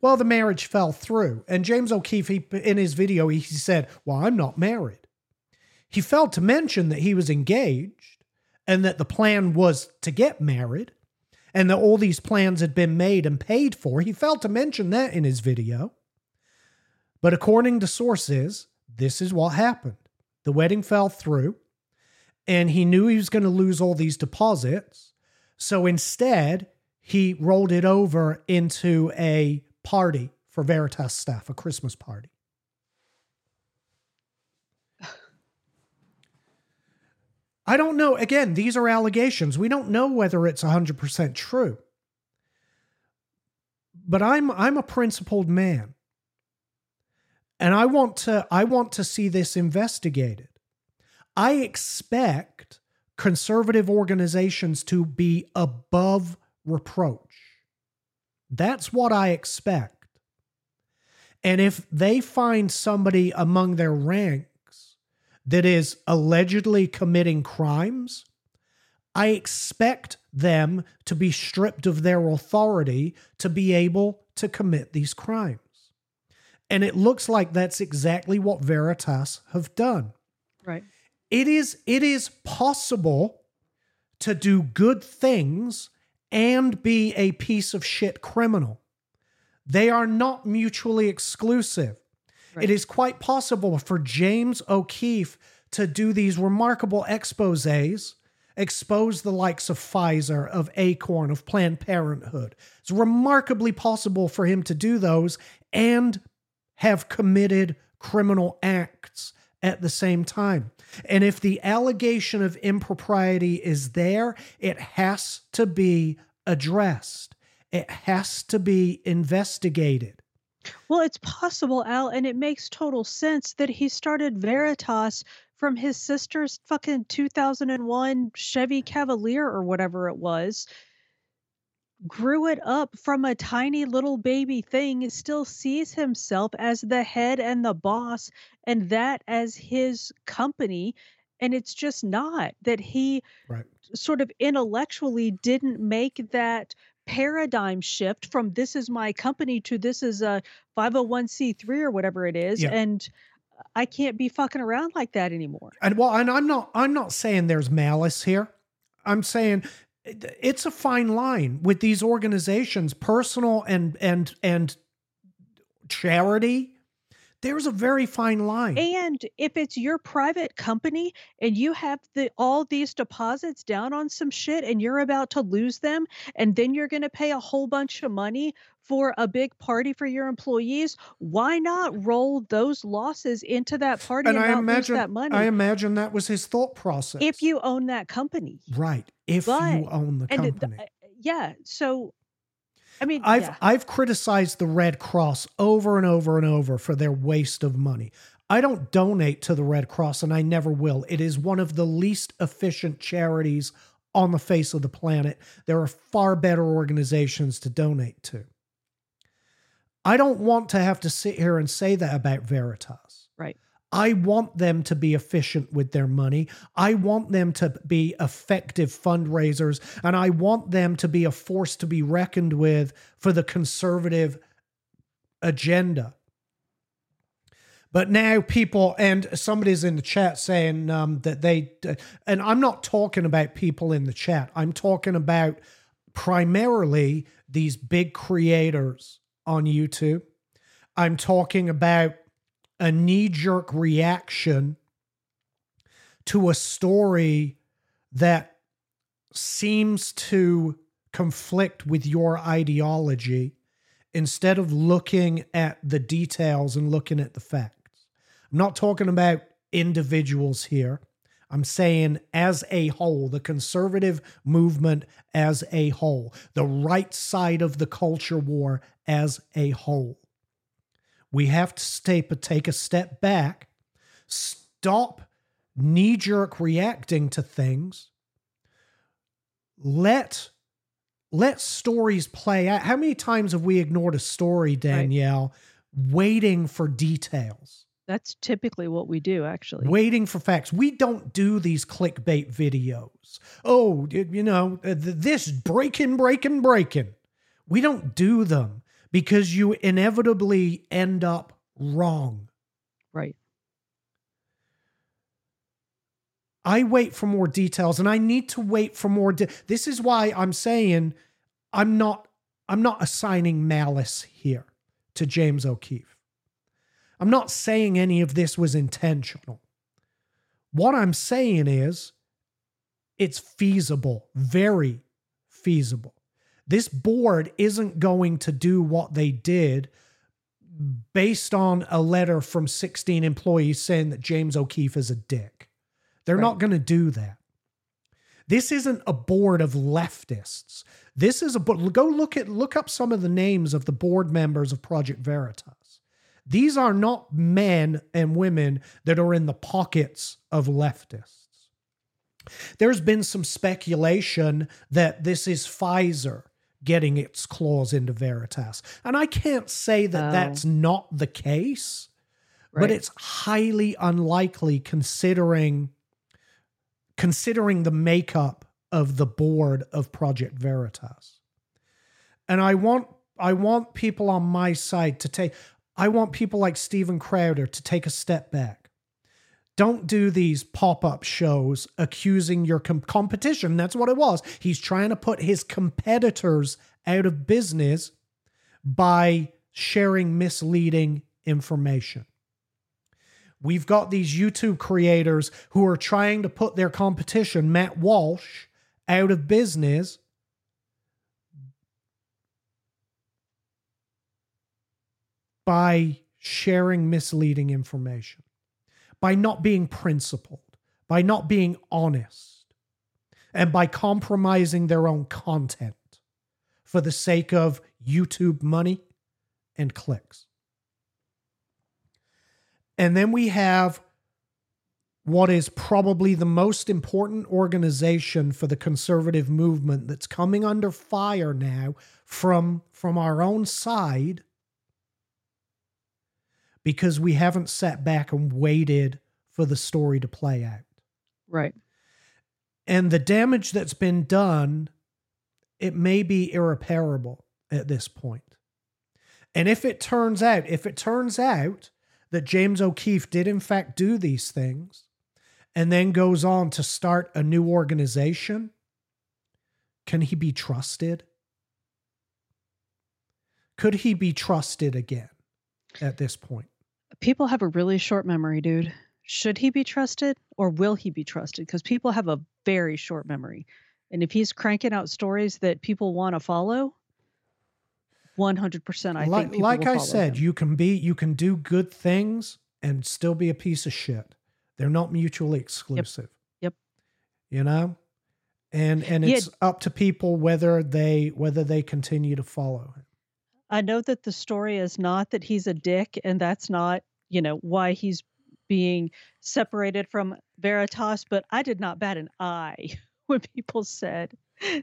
Well, the marriage fell through. And James O'Keefe, he, in his video, he said, Well, I'm not married. He failed to mention that he was engaged and that the plan was to get married and that all these plans had been made and paid for. He failed to mention that in his video. But according to sources, this is what happened. The wedding fell through, and he knew he was going to lose all these deposits. So instead, he rolled it over into a party for Veritas staff, a Christmas party. I don't know. Again, these are allegations. We don't know whether it's 100% true. But I'm I'm a principled man. And I want to I want to see this investigated. I expect conservative organizations to be above reproach. That's what I expect. And if they find somebody among their ranks that is allegedly committing crimes, I expect them to be stripped of their authority to be able to commit these crimes. And it looks like that's exactly what Veritas have done. Right. It is it is possible to do good things and be a piece of shit criminal. They are not mutually exclusive. Right. It is quite possible for James O'Keefe to do these remarkable exposes, expose the likes of Pfizer, of Acorn, of Planned Parenthood. It's remarkably possible for him to do those and have committed criminal acts at the same time. And if the allegation of impropriety is there, it has to be addressed, it has to be investigated. Well, it's possible, Al, and it makes total sense that he started Veritas from his sister's fucking 2001 Chevy Cavalier or whatever it was grew it up from a tiny little baby thing, still sees himself as the head and the boss, and that as his company. And it's just not that he right. sort of intellectually didn't make that paradigm shift from this is my company to this is a 501c3 or whatever it is Yeah. and I can't be fucking around like that anymore. And well, and I'm not I'm not saying there's malice here. I'm saying it's a fine line with these organizations, personal and and and charity. There's a very fine line. And if it's your private company and you have the all these deposits down on some shit and you're about to lose them and then you're going to pay a whole bunch of money for a big party for your employees, why not roll those losses into that party and, and I not imagine lose that money I imagine that was his thought process. if you own that company? right, if But- you own the And th- company. uh, yeah, so I mean, I've yeah, I've criticized the Red Cross over and over and over for their waste of money. I don't donate to the Red Cross and I never will. It is one of the least efficient charities on the face of the planet. There are far better organizations to donate to. I don't want to have to sit here and say that about Veritas. Right. I want them to be efficient with their money. I want them to be effective fundraisers, and I want them to be a force to be reckoned with for the conservative agenda. But now people, and somebody's in the chat saying um, that they, and I'm not talking about people in the chat, I'm talking about primarily these big creators on YouTube. I'm talking about a knee jerk reaction to a story that seems to conflict with your ideology instead of looking at the details and looking at the facts. I'm not talking about individuals here. I'm saying as a whole, the conservative movement as a whole, the right side of the culture war as a whole. We have to stay, but take a step back, stop knee jerk reacting to things. Let let stories play out. How many times have we ignored a story, Danielle, waiting for details? that's typically what we do actually. waiting for facts. We don't do these clickbait videos. Oh, you know, this breaking, breaking, breaking. We don't do them because you inevitably end up wrong. Right. I wait for more details and I need to wait for more de- This is why I'm saying I'm not I'm not assigning malice here to James O'Keefe. I'm not saying any of this was intentional. What I'm saying is it's feasible, very feasible. This board isn't going to do what they did based on a letter from 16 employees saying that James O'Keefe is a dick. They're Right. not going to do that. This isn't a board of leftists. This is a board. Go look at look up some of the names of the board members of Project Veritas. These are not men and women that are in the pockets of leftists. There's been some speculation that this is Pfizer getting its claws into Veritas. And I can't say that Oh. that's not the case, but it's highly unlikely considering considering the makeup of the board of Project Veritas. And I want I want people on my side to take I want people like Steven Crowder to take a step back. Don't do these pop-up shows accusing your com- competition. That's what it was. He's trying to put his competitors out of business by sharing misleading information. We've got these YouTube creators who are trying to put their competition, Matt Walsh, out of business by sharing misleading information, by not being principled, by not being honest, and by compromising their own content for the sake of YouTube money and clicks. And then we have what is probably the most important organization for the conservative movement that's coming under fire now from from our own side because we haven't sat back and waited for the story to play out. Right. And the damage that's been done it may be irreparable at this point. And if it turns out, if it turns out that James O'Keefe did in fact do these things and then goes on to start a new organization, can he be trusted? Could he be trusted again at this point? People have a really short memory, dude. Should he be trusted or will he be trusted? Because people have a very short memory. And if he's cranking out stories that people want to follow, 100% I like, think like I said, him. you can be you can do good things and still be a piece of shit. They're not mutually exclusive. Yep. You know? And and Yeah. it's up to people whether they whether they continue to follow him. I know that the story is not that he's a dick and that's not, you know, why he's being separated from Veritas, but I did not bat an eye when people said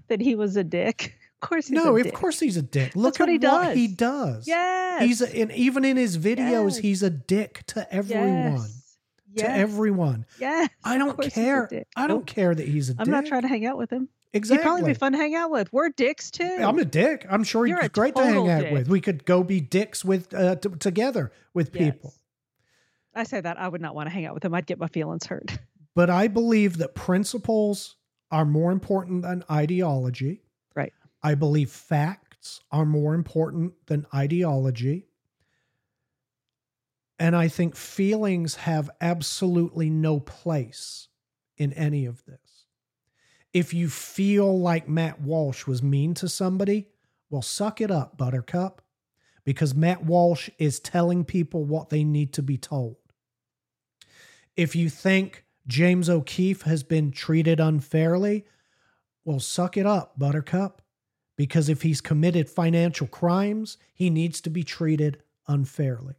that he was a dick. Of course he's no, a of dick. course he's a dick. Look what at he what he does. does. Yes. He's a, and even in his videos, Yes. he's a dick to everyone. Yes. To everyone. Yes. I don't course he's a care. I don't Nope. care that he's a I'm dick. not trying to hang out with him. Exactly. He'd probably be fun to hang out with. We're dicks too. I'm a dick. I'm sure You're he's great to hang out dick. with. We could go be dicks with uh, t- together with Yes. people. I say that I would not want to hang out with him. I'd get my feelings hurt. But I believe that principles are more important than ideology. Right. I believe facts are more important than ideology. And I think feelings have absolutely no place in any of this. If you feel like Matt Walsh was mean to somebody, well, suck it up, Buttercup, because Matt Walsh is telling people what they need to be told. If you think James O'Keefe has been treated unfairly, well, suck it up, Buttercup, because if he's committed financial crimes, he needs to be treated unfairly.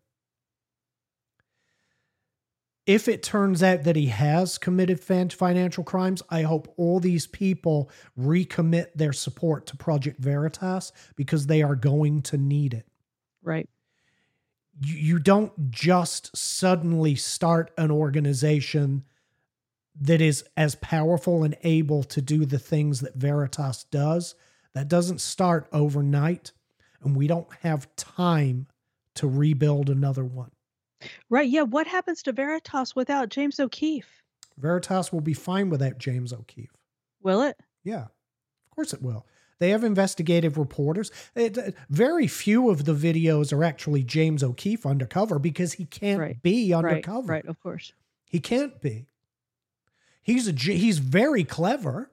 If it turns out that he has committed financial crimes, I hope all these people recommit their support to Project Veritas because they are going to need it right. you, don't just suddenly start an organization that is as powerful and able to do the things that Veritas does. That doesn't start overnight, and we don't have time to rebuild another one. Right. Yeah. What happens to Veritas without James O'Keefe? Veritas will be fine without James O'Keefe. Will it? Yeah, of course it will. They have investigative reporters. It, uh, very few of the videos are actually James O'Keefe undercover because he can't Right. be undercover. Right. Of course. He can't be. He's a he's very clever.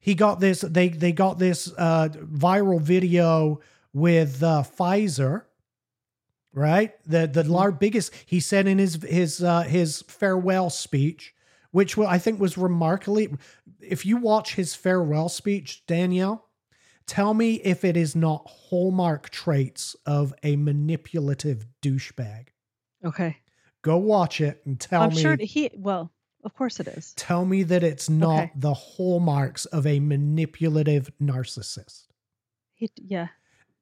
He got this they they got this uh, viral video with uh, Pfizer, right? The the lar- biggest he said in his his uh, his farewell speech, which I think was remarkably. If you watch his farewell speech, Danielle, tell me if it is not hallmark traits of a manipulative douchebag. Okay. Go watch it and tell I'm me sure he, well, of course it is. tell me that it's not Okay. the hallmarks of a manipulative narcissist. He, yeah.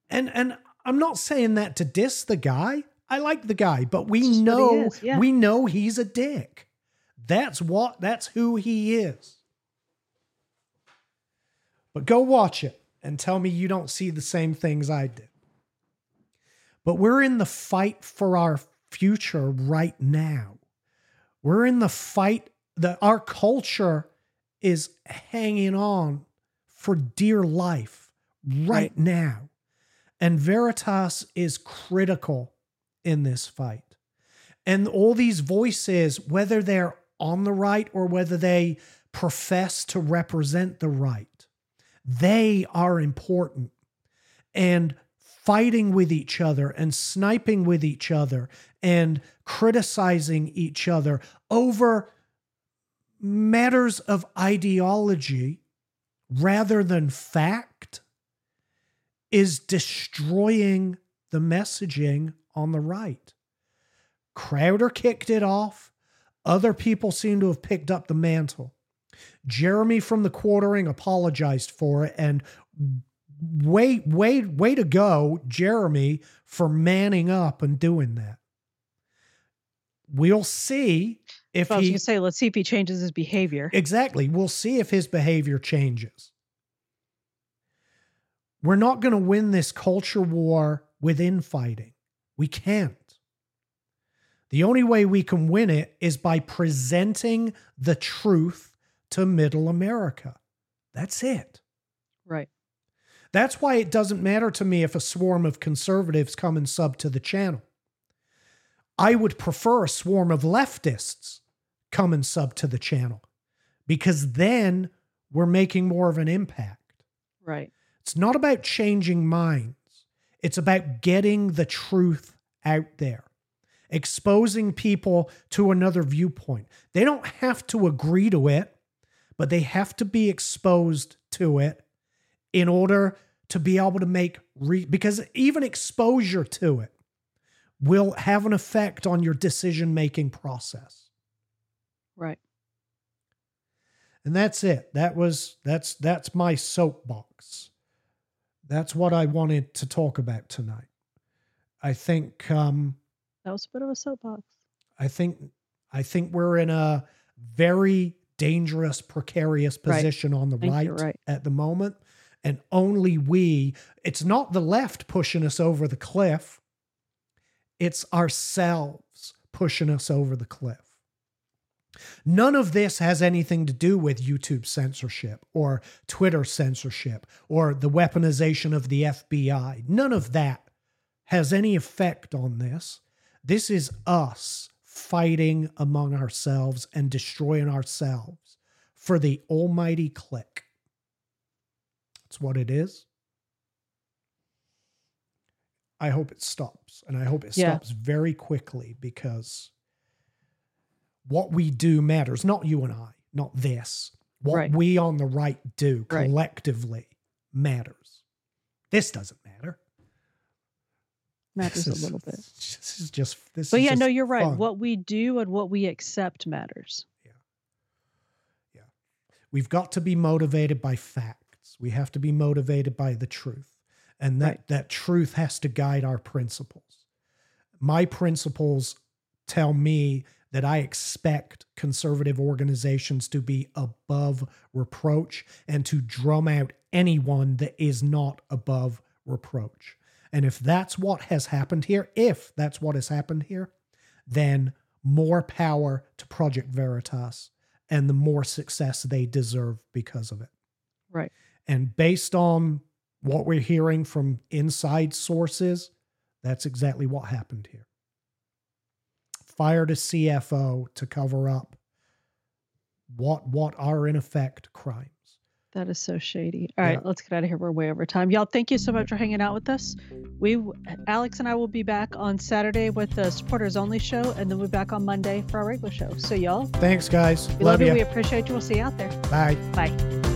And and I'm not saying that to diss the guy. I like the guy, but we It's just what he know is, yeah. we know he's a dick. That's what that's who he is. But go watch it and tell me you don't see the same things I did. But we're in the fight for our future right now. We're in the fight that our culture is hanging on for dear life right, Right. now. And Veritas is critical in this fight. And all these voices, whether they're on the right or whether they profess to represent the right, they are important. And fighting with each other and sniping with each other and criticizing each other over matters of ideology rather than fact is destroying the messaging on the right. Crowder kicked it off. Other people seem to have picked up the mantle. Jeremy from the quartering apologized for it and way way way to go Jeremy for manning up and doing that. We'll see if I was he say, let's see if he changes his behavior. Exactly. We'll see if his behavior changes. We're not going to win this culture war with infighting. We can't. The only way we can win it is by presenting the truth to middle America. That's it. Right. That's why it doesn't matter to me if a swarm of conservatives come and sub to the channel. I would prefer a swarm of leftists come and sub to the channel because then we're making more of an impact. Right. It's not about changing minds, it's about getting the truth out there, exposing people to another viewpoint. They don't have to agree to it, but they have to be exposed to it in order to be able to make re- because even exposure to it will have an effect on your decision making process. Right. And that's it. That was that's that's my soapbox. That's what I wanted to talk about tonight. I think um That was a bit of a soapbox. I think I think we're in a very dangerous, precarious Right. position on the right, right. at the moment. And only we, it's not the left pushing us over the cliff. It's ourselves pushing us over the cliff. None of this has anything to do with YouTube censorship or Twitter censorship or the weaponization of the FBI. None of that has any effect on this. This is us fighting among ourselves and destroying ourselves for the almighty click. That's what it is. I hope it stops. And I hope it Yeah. stops very quickly because what we do matters. Not you and I, not this. What Right. we on the right do Right. collectively matters. This doesn't matter. Matters This a little bit. This is just this. But is yeah, no, you're right. fun. What we do and what we accept matters. Yeah. Yeah. We've got to be motivated by facts. We have to be motivated by the truth. And that, Right. that truth has to guide our principles. My principles tell me that I expect conservative organizations to be above reproach and to drum out anyone that is not above reproach. And if that's what has happened here, if that's what has happened here, then more power to Project Veritas and the more success they deserve because of it. Right. And based on what we're hearing from inside sources, that's exactly what happened here. Fired a CFO to cover up what what are in effect crimes. That is so shady. All right, Yeah. let's get out of here. We're way over time. Y'all, thank you so much mm-hmm. for hanging out with us. We, Alex and I will be back on Saturday with the supporters only show, and then we'll be back on Monday for our regular show. So, y'all, Thanks, guys. we love, Love you. you. We appreciate you. We'll see you out there. Bye. Bye.